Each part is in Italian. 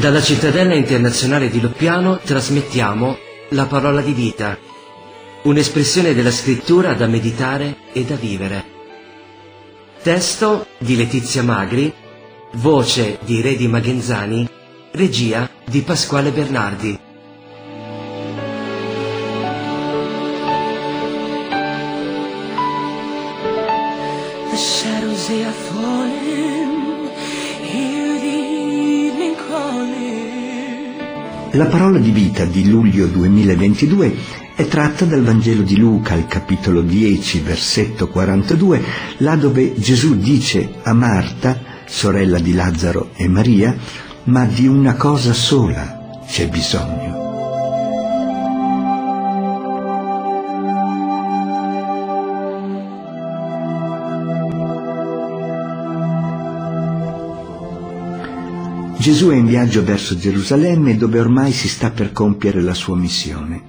Dalla cittadella internazionale di Loppiano trasmettiamo la parola di vita, un'espressione della scrittura da meditare e da vivere. Testo di Letizia Magri, voce di Redi Magenzani, regia di Pasquale Bernardi. The shadows they are falling. La parola di vita di luglio 2022 è tratta dal Vangelo di Luca, al capitolo 10, versetto 42, là dove Gesù dice a Marta, sorella di Lazzaro e Maria, ma di una cosa sola c'è bisogno. Gesù è in viaggio verso Gerusalemme dove ormai si sta per compiere la sua missione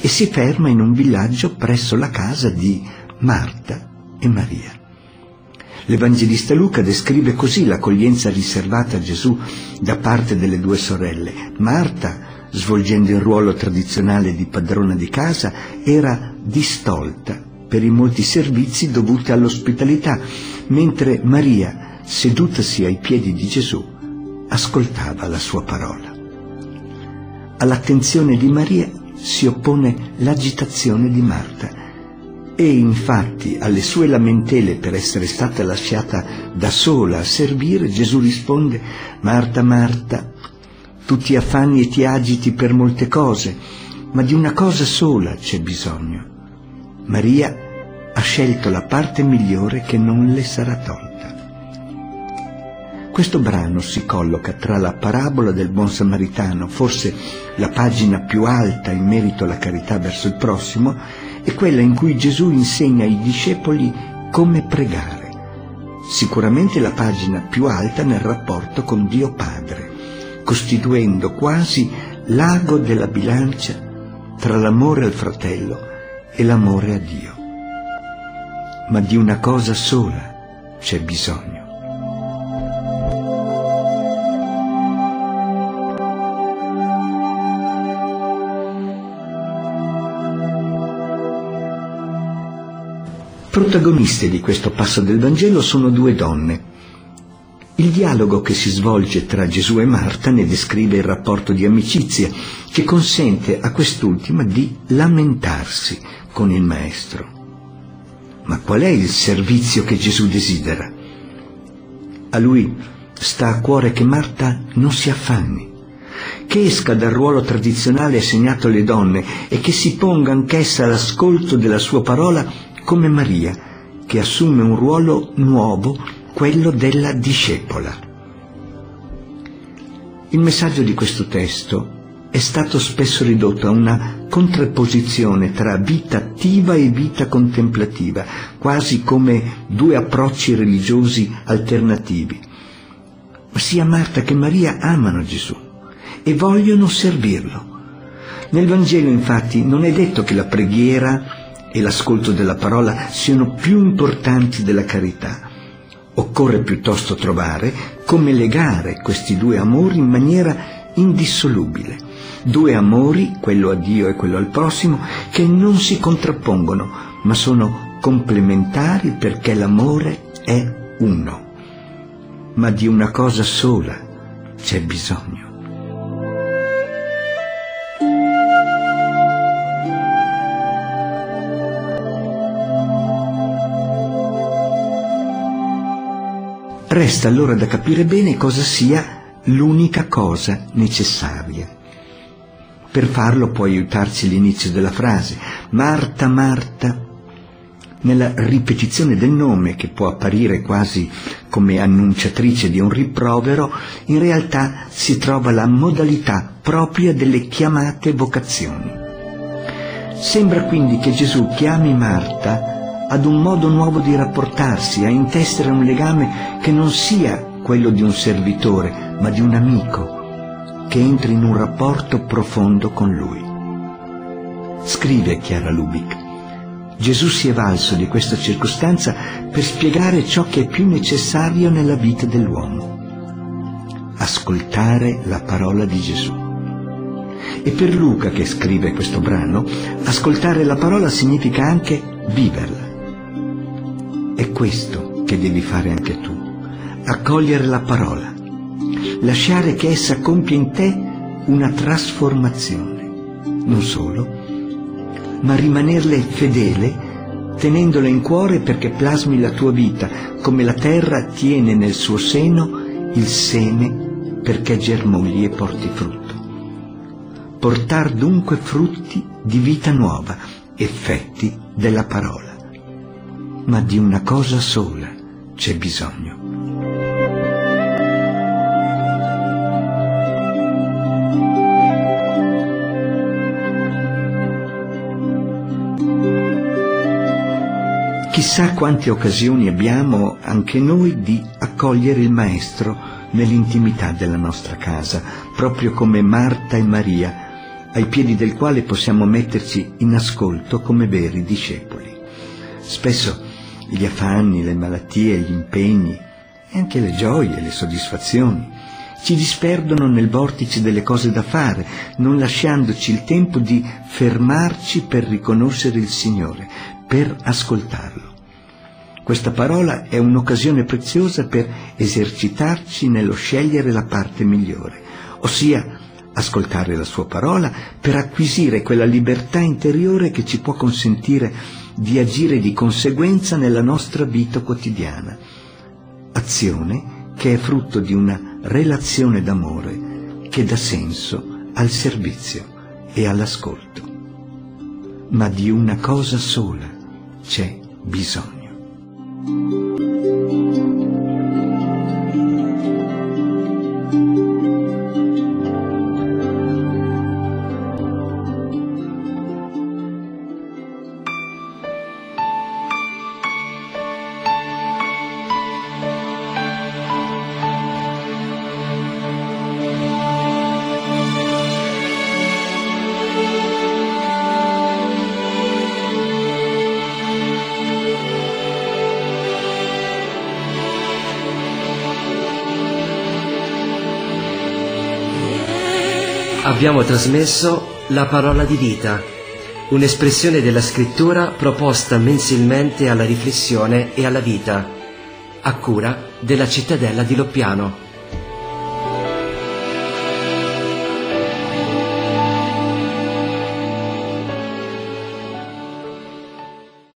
e si ferma in un villaggio presso la casa di Marta e Maria. L'Evangelista Luca descrive così l'accoglienza riservata a Gesù da parte delle due sorelle. Marta, svolgendo il ruolo tradizionale di padrona di casa, era distolta per i molti servizi dovuti all'ospitalità, mentre Maria, sedutasi ai piedi di Gesù, ascoltava la sua parola. All'attenzione di Maria si oppone l'agitazione di Marta e infatti alle sue lamentele per essere stata lasciata da sola a servire Gesù risponde Marta, Marta, tu ti affanni e ti agiti per molte cose, ma di una cosa sola c'è bisogno. Maria ha scelto la parte migliore che non le sarà tolta. Questo brano si colloca tra la parabola del buon samaritano, forse la pagina più alta in merito alla carità verso il prossimo, e quella in cui Gesù insegna ai discepoli come pregare. Sicuramente la pagina più alta nel rapporto con Dio Padre, costituendo quasi l'ago della bilancia tra l'amore al fratello e l'amore a Dio. Ma di una cosa sola c'è bisogno Protagoniste di questo passo del Vangelo sono due donne. Il dialogo che si svolge tra Gesù e Marta ne descrive il rapporto di amicizia che consente a quest'ultima di lamentarsi con il Maestro. Ma qual è il servizio che Gesù desidera? A lui sta a cuore che Marta non si affanni, che esca dal ruolo tradizionale assegnato alle donne e che si ponga anch'essa all'ascolto della sua parola come Maria, che assume un ruolo nuovo, quello della discepola. Il messaggio di questo testo è stato spesso ridotto a una contrapposizione tra vita attiva e vita contemplativa, quasi come due approcci religiosi alternativi. Sia Marta che Maria amano Gesù e vogliono servirlo. Nel Vangelo infatti non è detto che la preghiera e l'ascolto della parola siano più importanti della carità. Occorre piuttosto trovare come legare questi due amori in maniera indissolubile. Due amori, quello a Dio e quello al prossimo, che non si contrappongono, ma sono complementari perché l'amore è uno. Ma di una cosa sola c'è bisogno. Resta allora da capire bene cosa sia l'unica cosa necessaria. Per farlo può aiutarci l'inizio della frase. Marta, Marta. Nella ripetizione del nome, che può apparire quasi come annunciatrice di un rimprovero, in realtà si trova la modalità propria delle chiamate vocazioni. Sembra quindi che Gesù chiami Marta ad un modo nuovo di rapportarsi, a intestere un legame che non sia quello di un servitore, ma di un amico, che entri in un rapporto profondo con lui. Scrive Chiara Lubick, Gesù si è valso di questa circostanza per spiegare ciò che è più necessario nella vita dell'uomo. Ascoltare la parola di Gesù. E per Luca che scrive questo brano, ascoltare la parola significa anche viverla. È questo che devi fare anche tu, accogliere la parola, lasciare che essa compia in te una trasformazione. Non solo, ma rimanerle fedele tenendola in cuore perché plasmi la tua vita, come la terra tiene nel suo seno il seme perché germogli e porti frutto. Portar dunque frutti di vita nuova, effetti della parola. Ma di una cosa sola c'è bisogno. Chissà quante occasioni abbiamo anche noi di accogliere il Maestro nell'intimità della nostra casa, proprio come Marta e Maria, ai piedi del quale possiamo metterci in ascolto come veri discepoli. Spesso gli affanni, le malattie, gli impegni e anche le gioie, le soddisfazioni ci disperdono nel vortice delle cose da fare, non lasciandoci il tempo di fermarci per riconoscere il Signore, per ascoltarlo. Questa parola è un'occasione preziosa per esercitarci nello scegliere la parte migliore, ossia ascoltare la sua parola per acquisire quella libertà interiore che ci può consentire di agire di conseguenza nella nostra vita quotidiana. Azione che è frutto di una relazione d'amore che dà senso al servizio e all'ascolto. Ma di una cosa sola c'è bisogno. Abbiamo trasmesso la parola di vita, un'espressione della scrittura proposta mensilmente alla riflessione e alla vita, a cura della cittadella di Loppiano.